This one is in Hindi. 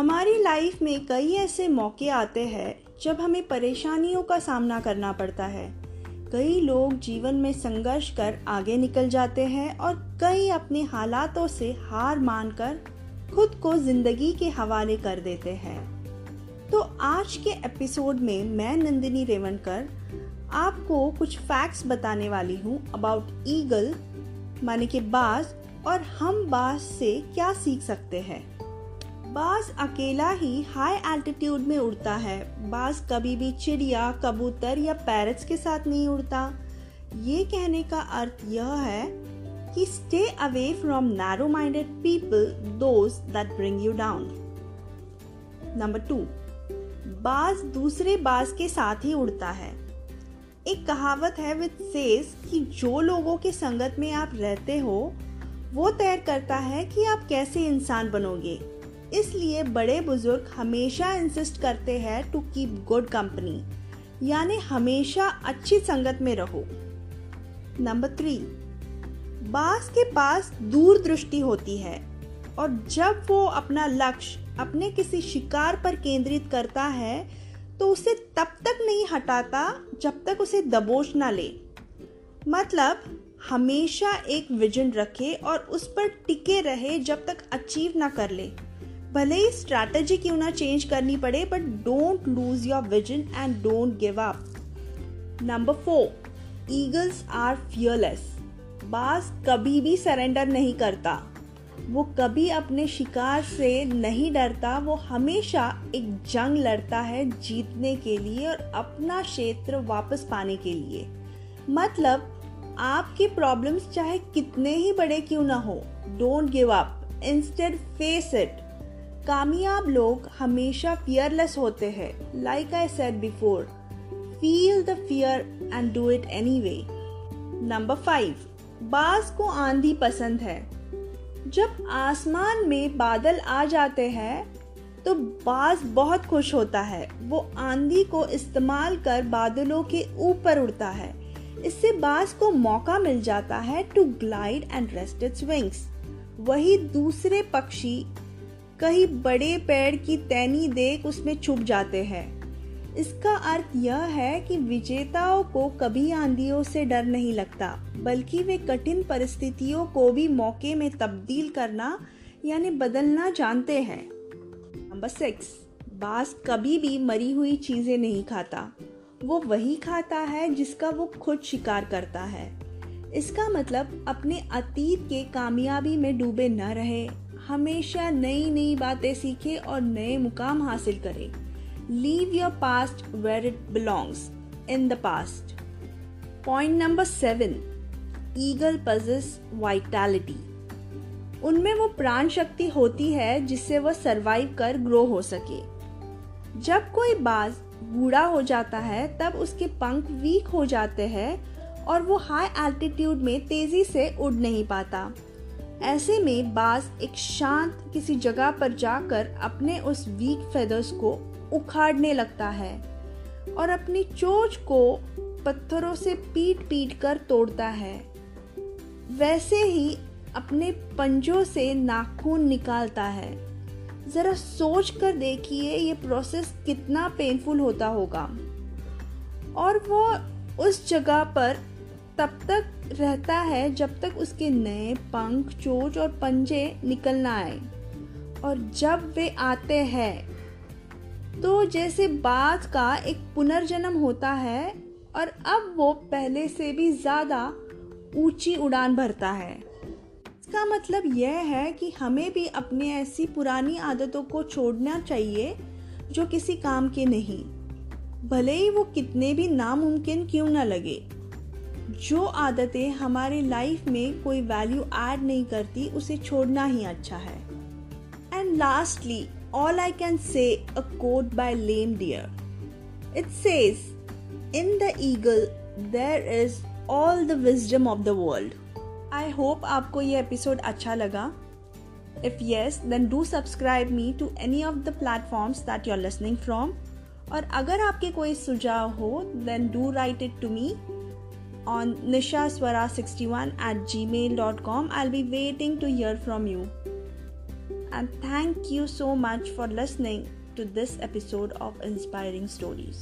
हमारी लाइफ में कई ऐसे मौके आते हैं जब हमें परेशानियों का सामना करना पड़ता है। कई लोग जीवन में संघर्ष कर आगे निकल जाते हैं और कई अपने हालातों से हार मानकर खुद को ज़िंदगी के हवाले कर देते हैं। तो आज के एपिसोड में मैं नंदिनी रेवनकर आपको कुछ फैक्ट्स बताने वाली हूँ अबाउट ईगल माने के बाज, और हम बाज से क्या सीख सकते हैं। बाज अकेला ही हाई एल्टीट्यूड में उड़ता है। बाज कभी भी चिड़िया, कबूतर या पैरट्स के साथ नहीं उड़ता। ये कहने का अर्थ यह है कि stay away from narrow minded people those that bring you down number two बाज दूसरे बाज के साथ ही उड़ता है। एक कहावत है विद सेज कि जो लोगों के संगत में आप रहते हो, वो तय करता है कि आप कैसे इंसान बनोगे। इसलिए बड़े बुज़ुर्ग हमेशा इंसिस्ट करते हैं टू कीप गुड कंपनी यानी हमेशा अच्छी संगत में रहो। नंबर थ्री बास के पास दूर दृष्टि होती है, और जब वो अपना लक्ष्य, अपने किसी शिकार पर केंद्रित करता है तो उसे तब तक नहीं हटाता जब तक उसे दबोच ना ले। मतलब हमेशा एक विजन रखे और उस पर टिके रहे जब तक अचीव ना कर ले। भले ही स्ट्रैटेजी क्यों ना चेंज करनी पड़े but don't lose your vision and don't give up number four eagles are fearless बास कभी भी सरेंडर नहीं करता। वो कभी अपने शिकार से नहीं डरता, वो हमेशा एक जंग लड़ता है जीतने के लिए और अपना क्षेत्र वापस पाने के लिए। मतलब आपके प्रॉब्लम्स चाहे कितने ही बड़े क्यों ना हो don't give up instead face it कामयाब लोग हमेशा फियरलेस होते हैं। Like I said before feel the fear and do it anyway number five बाज को आंधी पसंद है। जब आसमान में बादल आ जाते हैं तो बाज बहुत खुश होता है। वो आंधी को इस्तेमाल कर बादलों के ऊपर उड़ता है। इससे बाज को मौका मिल जाता है to glide and rest its wings वही दूसरे पक्षी कहीं बड़े पेड़ की तैनी देख उसमें छुप जाते हैं। इसका अर्थ यह है कि विजेताओं को कभी आंधियों से डर नहीं लगता, बल्कि वे कठिन परिस्थितियों को भी मौके में तब्दील करना, यानी बदलना जानते हैं। नंबर सिक्स, बास कभी भी मरी हुई चीज़ें नहीं खाता। वो वही खाता है जिसका वो खुद शिकार करता है। इसका मतलब अपने अतीत के कामयाबी में डूबे न रहे हमेशा नई नई बातें सीखे और नए मुकाम हासिल करें। Leave your past where it belongs in the past point number seven eagle possess vitality उनमें वो प्राण शक्ति होती है जिससे वह सरवाइव कर ग्रो हो सके। जब कोई बाज बूढ़ा हो जाता है, तब उसके पंख वीक हो जाते हैं और वो हाई एल्टीट्यूड में तेज़ी से उड़ नहीं पाता। ऐसे में बाज एक शांत किसी जगह पर जाकर अपने उस वीक फेदर्स को उखाड़ने लगता है और अपनी चोच को पत्थरों से पीट पीट कर तोड़ता है। वैसे ही अपने पंजों से नाखून निकालता है। जरा सोच कर देखिए ये प्रोसेस कितना पेनफुल होता होगा। और वो उस जगह पर तब तक रहता है जब तक उसके नए पंख, चोच और पंजे निकल ना आए। और जब वे आते हैं तो जैसे बाज का एक पुनर्जन्म होता है और अब वो पहले से भी ज़्यादा ऊँची उड़ान भरता है। इसका मतलब यह है कि हमें भी अपने ऐसी पुरानी आदतों को छोड़ना चाहिए जो किसी काम के नहीं। भले ही वो कितने भी नामुमकिन क्यों ना लगे। जो आदतें हमारे लाइफ में कोई वैल्यू ऐड नहीं करती, उसे छोड़ना ही अच्छा है। And lastly all I can say a quote by Lame Deer it says in the eagle there is all the wisdom of the world I hope आपको ये एपिसोड अच्छा लगा। Yes then do subscribe me to any of the platforms that you are listening from और अगर आपके कोई सुझाव हो then do write it to me on nishaswara61 at gmail.com. I'll be waiting to hear from you. and thank you so much for listening to this episode of Inspiring Stories.